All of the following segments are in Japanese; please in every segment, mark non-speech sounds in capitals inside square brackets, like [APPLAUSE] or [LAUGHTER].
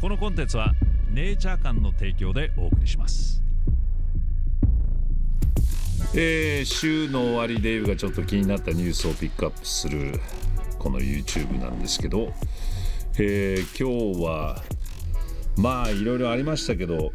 このコンテンツはネイチャー館の提供でお送りします。えー、週の終わりデイブがちょっと気になったニュースをピックアップするこの YouTube なんですけど、えー、今日はまあいろいろありましたけど、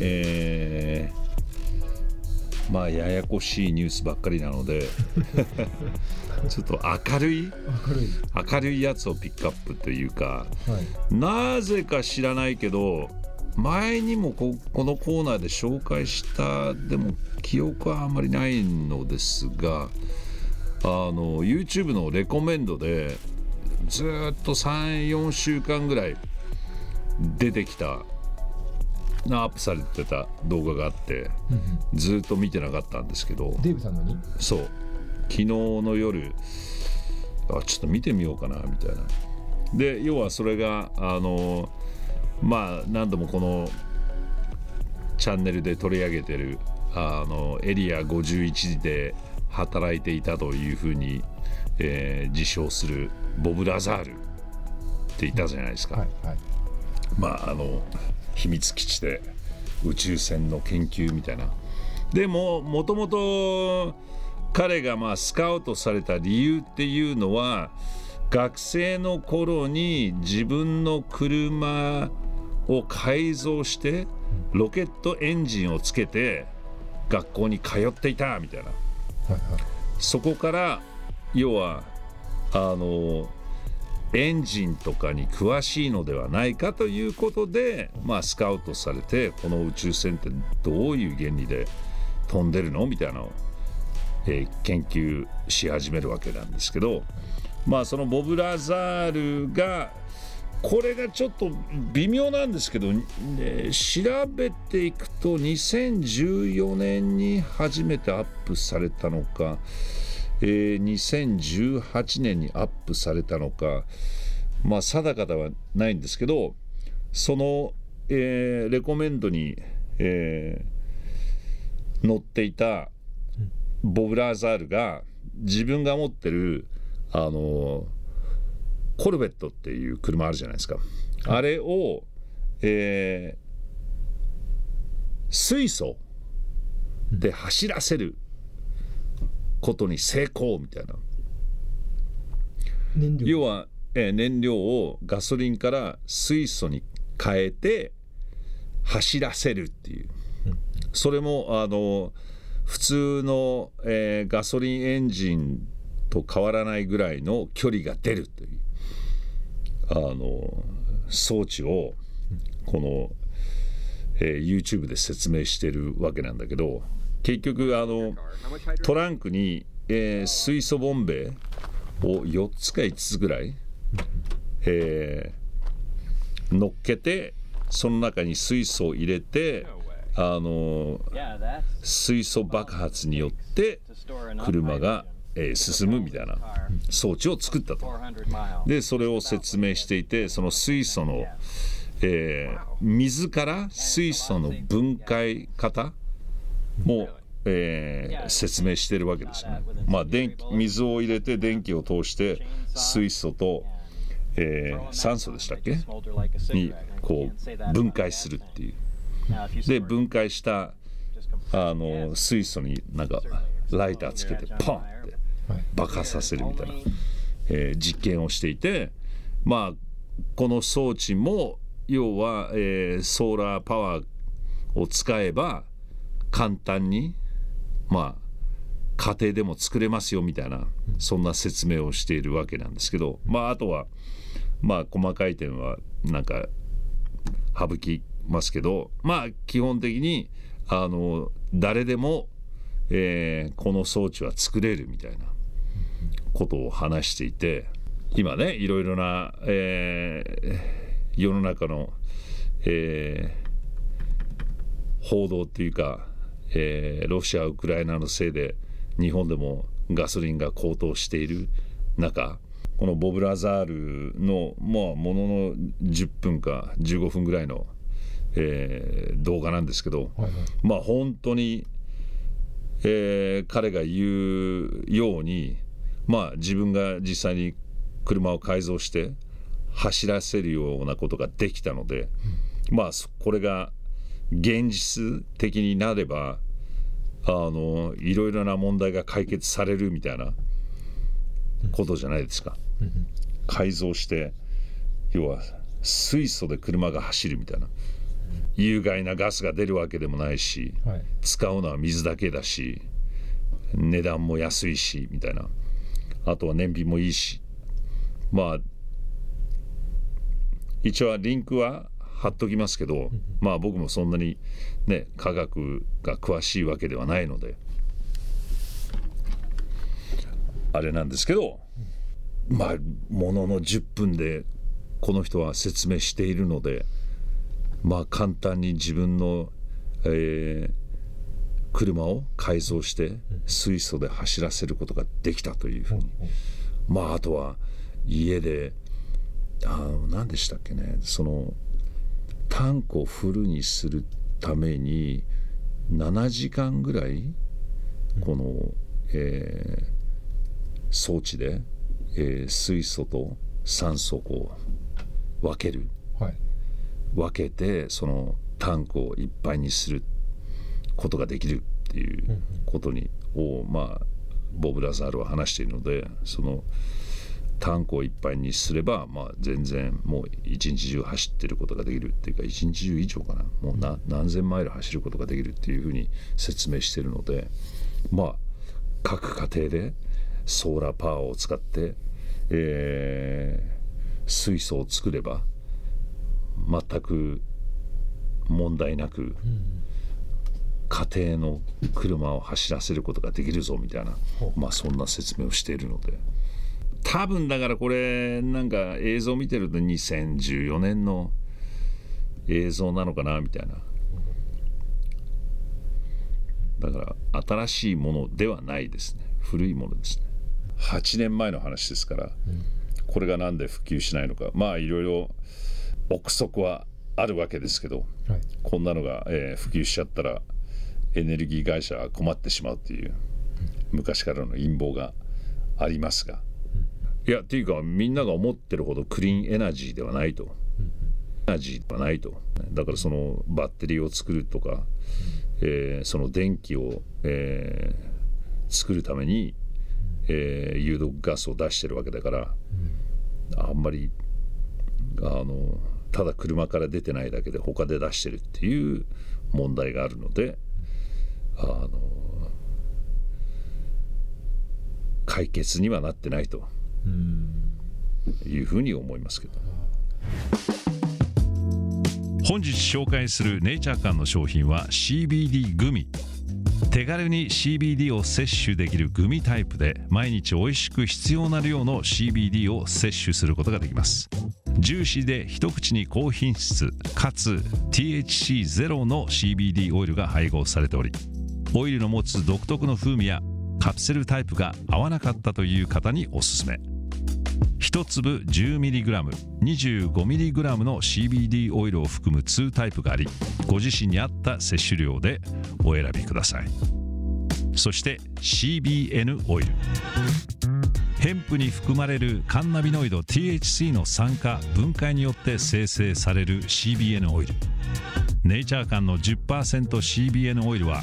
えー、まあややこしいニュースばっかりなので [LAUGHS] ちょっと明るい明るい。やつをピックアップというか、はい、なぜか知らないけど前にもここのコーナーで紹介したでも記憶はあんまりないのですがあの YouTube のレコメンドでずっと34週間ぐらい出てきたアップされてた動画があって、ずっと見てなかったんですけどデーブさんのに？そう。昨日の夜あちょっと見てみようかなみたいな。で要はそれがあのまあ何度もこのチャンネルで取り上げてるあのエリア51で働いていたというふうに、えー、自称するボブ・ラザールっていたじゃないですか。はいはい、まああの秘密基地で宇宙船の研究みたいな。でももともと彼がまあスカウトされた理由っていうのは学生の頃に自分の車を改造してロケットエンジンをつけて学校に通っていたみたいな、はいはい、そこから要はあのエンジンとかに詳しいのではないかということで、まあ、スカウトされてこの宇宙船ってどういう原理で飛んでるのみたいなのを、えー、研究し始めるわけなんですけど、まあ、そのボブ・ラザールがこれがちょっと微妙なんですけど、ね、調べていくと2014年に初めてアップされたのか、えー、2018年にアップされたのかまあ定かではないんですけどその、えー、レコメンドに、えー、載っていたボブ・ラーザールが自分が持ってるあのコルベットっていう車あるじゃないですか、あれを、えー、水素で走らせることに成功みたいな。要は、えー、燃料をガソリンから水素に変えて走らせるっていう、それもあの普通の、えー、ガソリンエンジンと変わらないぐらいの距離が出るという。あの装置をこの、えー、YouTube で説明してるわけなんだけど結局あのトランクに、えー、水素ボンベを4つか5つぐらい、えー、乗っけてその中に水素を入れてあの水素爆発によって車がえー、進むみたいな装置を作ったと。でそれを説明していてその水素の、えー、水から水素の分解方も、えー、説明してるわけですよね。まあ電水を入れて電気を通して水素と、えー、酸素でしたっけ？にこう分解するっていう。で分解したあの水素になんかライターつけてポンって爆発させるみたいな、えー、実験をしていてまあこの装置も要は、えー、ソーラーパワーを使えば簡単にまあ家庭でも作れますよみたいなそんな説明をしているわけなんですけどまああとはまあ細かい点はなんか省きますけどまあ基本的にあの誰でも、えー、この装置は作れるみたいなことを話していて今ねいろいろな、えー、世の中の、えー、報道っていうか、えー、ロシアウクライナのせいで日本でもガソリンが高騰している中このボブ・ラザールの、まあ、ものの10分か15分ぐらいの、えー、動画なんですけど、はいはい、まあ本当に、えー、彼が言うようにまあ自分が実際に車を改造して走らせるようなことができたので、まあこれが現実的になればあのいろいろな問題が解決されるみたいなことじゃないですか。改造して要は水素で車が走るみたいな。有害なガスが出るわけでもないし、はい。使うのは水だけだし値段も安いしみたいな。あとは燃費もいいし。まあ一応リンクは貼っときますけど、まあ僕もそんなにね科学が詳しいわけではないのであれなんですけどまあものの10分でこの人は説明しているのでまあ簡単に自分の、えー車を改造して水素で走らせることができたというふうに、まああとは家であの何でしたっけねそのタンクをフルにするために7時間ぐらいこの、えー装置で、えー水素と酸素をこう分ける。はい。分けてそのタンクをいっぱいにすることができるっていうことにをまあボブ・ラザールは話しているのでそのタンクをいっぱいにすれば、まあ、全然もう一日中走ってることができるっていうか一日中以上かな。もうな何千マイル走ることができるっていうふうに説明しているのでまあ各家庭でソーラーパワーを使って、えー水素を作れば全く問題なく家庭の車を走らせることができるぞみたいなまあそんな説明をしているので多分だからこれなんか映像見てると2014年の映像なのかなみたいな。だから新しいものではないですね。古いものですね。8年前の話ですから、これがなんで普及しないのか。まあいろいろ憶測はあるわけですけどはい。こんなのが、えー普及しちゃったらエネルギー会社は困ってしまうっていう昔からの陰謀がありますがいやっていうかみんなが思ってるほどクリーンエナジーではないと。エナジーではないと。だからそのバッテリーを作るとか、えーその電気を、えー作るために、えー有毒ガスを出してるわけだからあんまりあのただ車から出てないだけで他で出してるっていう問題があるのであの解決にはなってないというふうに思いますけど。本日紹介するネイチャー館の商品は CBD グミ。手軽に CBD を摂取できるグミタイプで毎日美味しく必要な量の CBD を摂取することができます。ジューシーで一口に高品質かつ THC ゼロの CBD オイルが配合されておりオイルの持つ独特の風味やカプセルタイプが合わなかったという方におすすめ。1粒 10mg25mg の CBD オイルを含む2タイプがありご自身に合った摂取量でお選びください。そして CBN オイル。ヘンプに含まれるカンナビノイド THC の酸化分解によって生成される CBN オイル。ネイチャー間の 10%CBN オイルは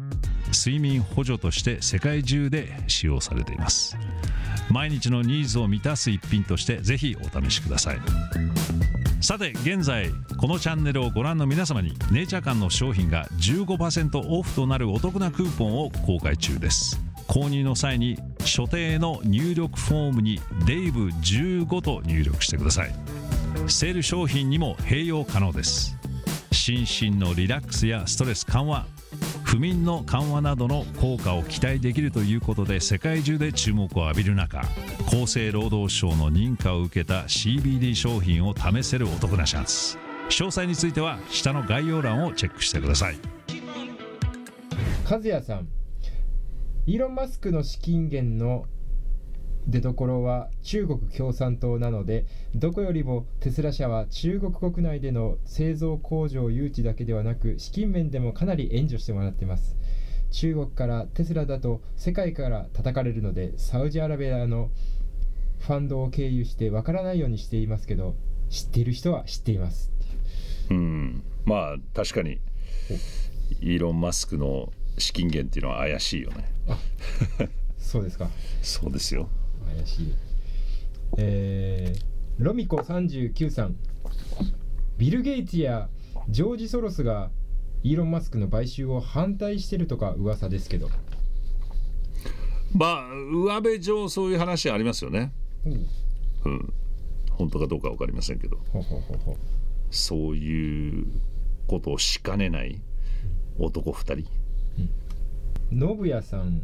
睡眠補助として世界中で使用されています。毎日のニーズを満たす一品としてぜひお試しください。さて現在このチャンネルをご覧の皆様にネイチャー館の商品が15%オフとなるお得なクーポンを公開中です。購入の際に所定の入力フォームに「デイブ15」と入力してください。セール商品にも併用可能です。心身のリラックスやストレス緩和不眠の緩和などの効果を期待できるということで世界中で注目を浴びる中厚生労働省の認可を受けた CBD 商品を試せるお得なチャンス。詳細については下の概要欄をチェックしてください。和也さんイーロン・マスクの資金源の出どころは中国共産党なのでどこよりもテスラ社は中国国内での製造工場誘致だけではなく資金面でもかなり援助してもらっています。中国からテスラだと世界から叩かれるのでサウジアラビアのファンドを経由してわからないようにしていますけど知っている人は知っています。うん。まあ確かにイーロン・マスクの資金源っていうのは怪しいよねそうですかそうですよ怪しい。えー、ロミコ39さん。ビル・ゲイツやジョージ・ソロスがイーロン・マスクの買収を反対してるとか噂ですけど。まあ上辺上そういう話ありますよね。う。んうん。本当かどうか分かりませんけど。そういうことをしかねない男2人。信也さん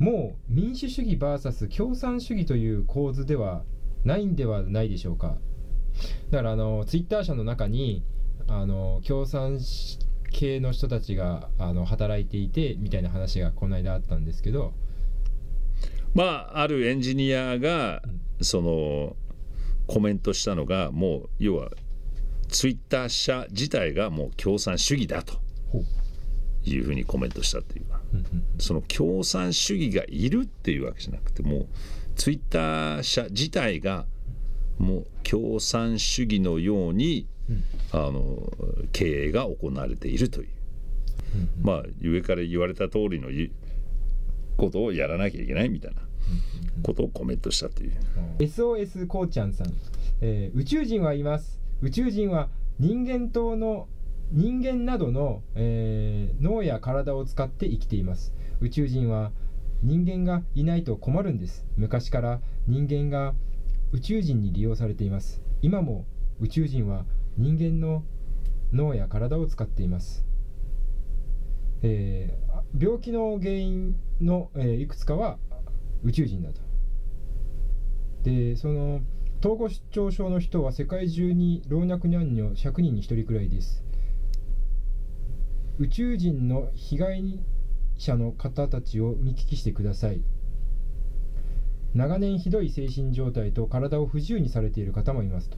もう民主主義 VS 共産主義という構図ではないんではないでしょうか。だからあのツイッター社の中にあの共産系の人たちがあの働いていてみたいな話がこの間あったんですけど。まああるエンジニアがそのコメントしたのがもう要はツイッター社自体がもう共産主義だというふうにコメントしたっていう。かその共産主義がいるっていうわけじゃなくてもうツイッター社自体がもう共産主義のように、あの経営が行われているという、まあ上から言われた通りのいことをやらなきゃいけないみたいなことをコメントしたという。SOS こうちゃんさん、えー宇宙人はいます。宇宙人は人間島の人間などの、えー脳や体を使って生きています。宇宙人は人間がいないと困るんです。昔から人間が宇宙人に利用されています。今も宇宙人は人間の脳や体を使っています。えー病気の原因の、えーいくつかは宇宙人だと。でその統合失調症の人は世界中に老若男女100人に1人くらいです。宇宙人の被害者の方たちを見聞きしてください。長年ひどい精神状態と体を不自由にされている方もいますと。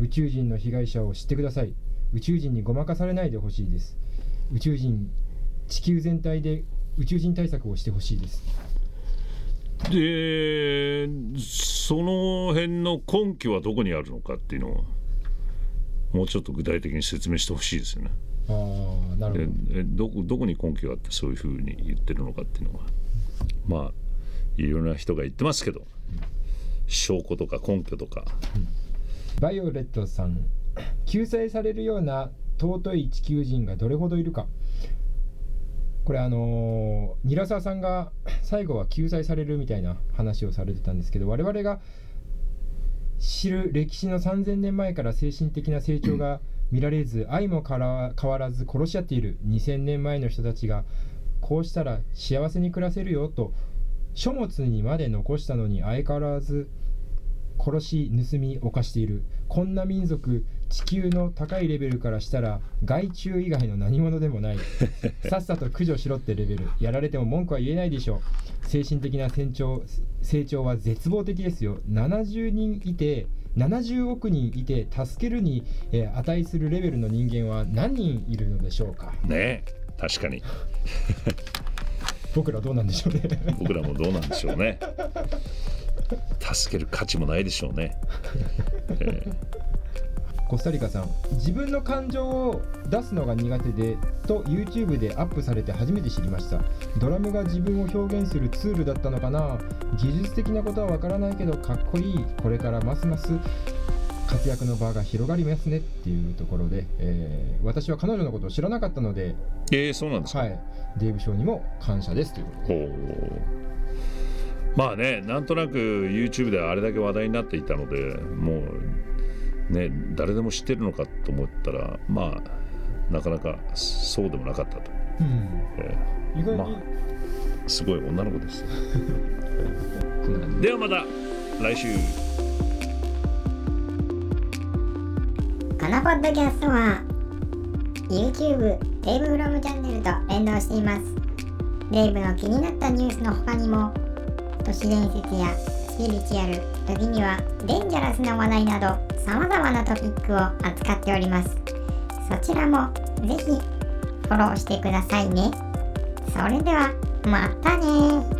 宇宙人の被害者を知ってください。宇宙人にごまかされないでほしいです。宇宙人地球全体で宇宙人対策をしてほしいです。でその辺の根拠はどこにあるのかっていうのをもうちょっと具体的に説明してほしいですよね。ああなるほど。どこどこに根拠があってそういうふうに言ってるのかっていうのはまあいろんな人が言ってますけど証拠とか根拠とか。バイオレットさん救済されるような尊い地球人がどれほどいるか。これあのー、韮沢さんが最後は救済されるみたいな話をされてたんですけど我々が知る歴史の3000年前から精神的な成長が見られず愛も変わらず殺し合っている。2000年前の人たちがこうしたら幸せに暮らせるよと書物にまで残したのに相変わらず殺し盗み犯している。こんな民族地球の高いレベルからしたら害虫以外の何者でもない。[LAUGHS] さっさと駆除しろってレベル。やられても文句は言えないでしょ精神的な成長成長は絶望的ですよ。70人いて70億人いて助けるに、えー値するレベルの人間は何人いるのでしょうか？ね確かに。僕らどうなんでしょうね。僕らもどうなんでしょうね。助ける価値もないでしょうね、えコスタリカさん自分の感情を出すのが苦手でと YouTube でアップされて初めて知りました。ドラムが自分を表現するツールだったのかな。技術的なことはわからないけどかっこいい。これからますます活躍の場が広がりますね。っていうところで、えー私は彼女のことを知らなかったので、ーえーそうなんですか、はい、デーブ・ショーにも感謝です。ということで。まあねなんとなく YouTube であれだけ話題になっていたのでもうね誰でも知ってるのかと思ったらまあなかなかそうでもなかったと、うん。え意外に、まーすごい女の子です。[LAUGHS] ではまた来週。カのポッドキャストは YouTube デイブフロムチャンネルと連動しています。デイブの気になったニュースの他にも都市伝説やスピリチュアル時にはデンジャラスな話題など様々なトピックを扱っております。そちらもぜひフォローしてくださいね。それではまたね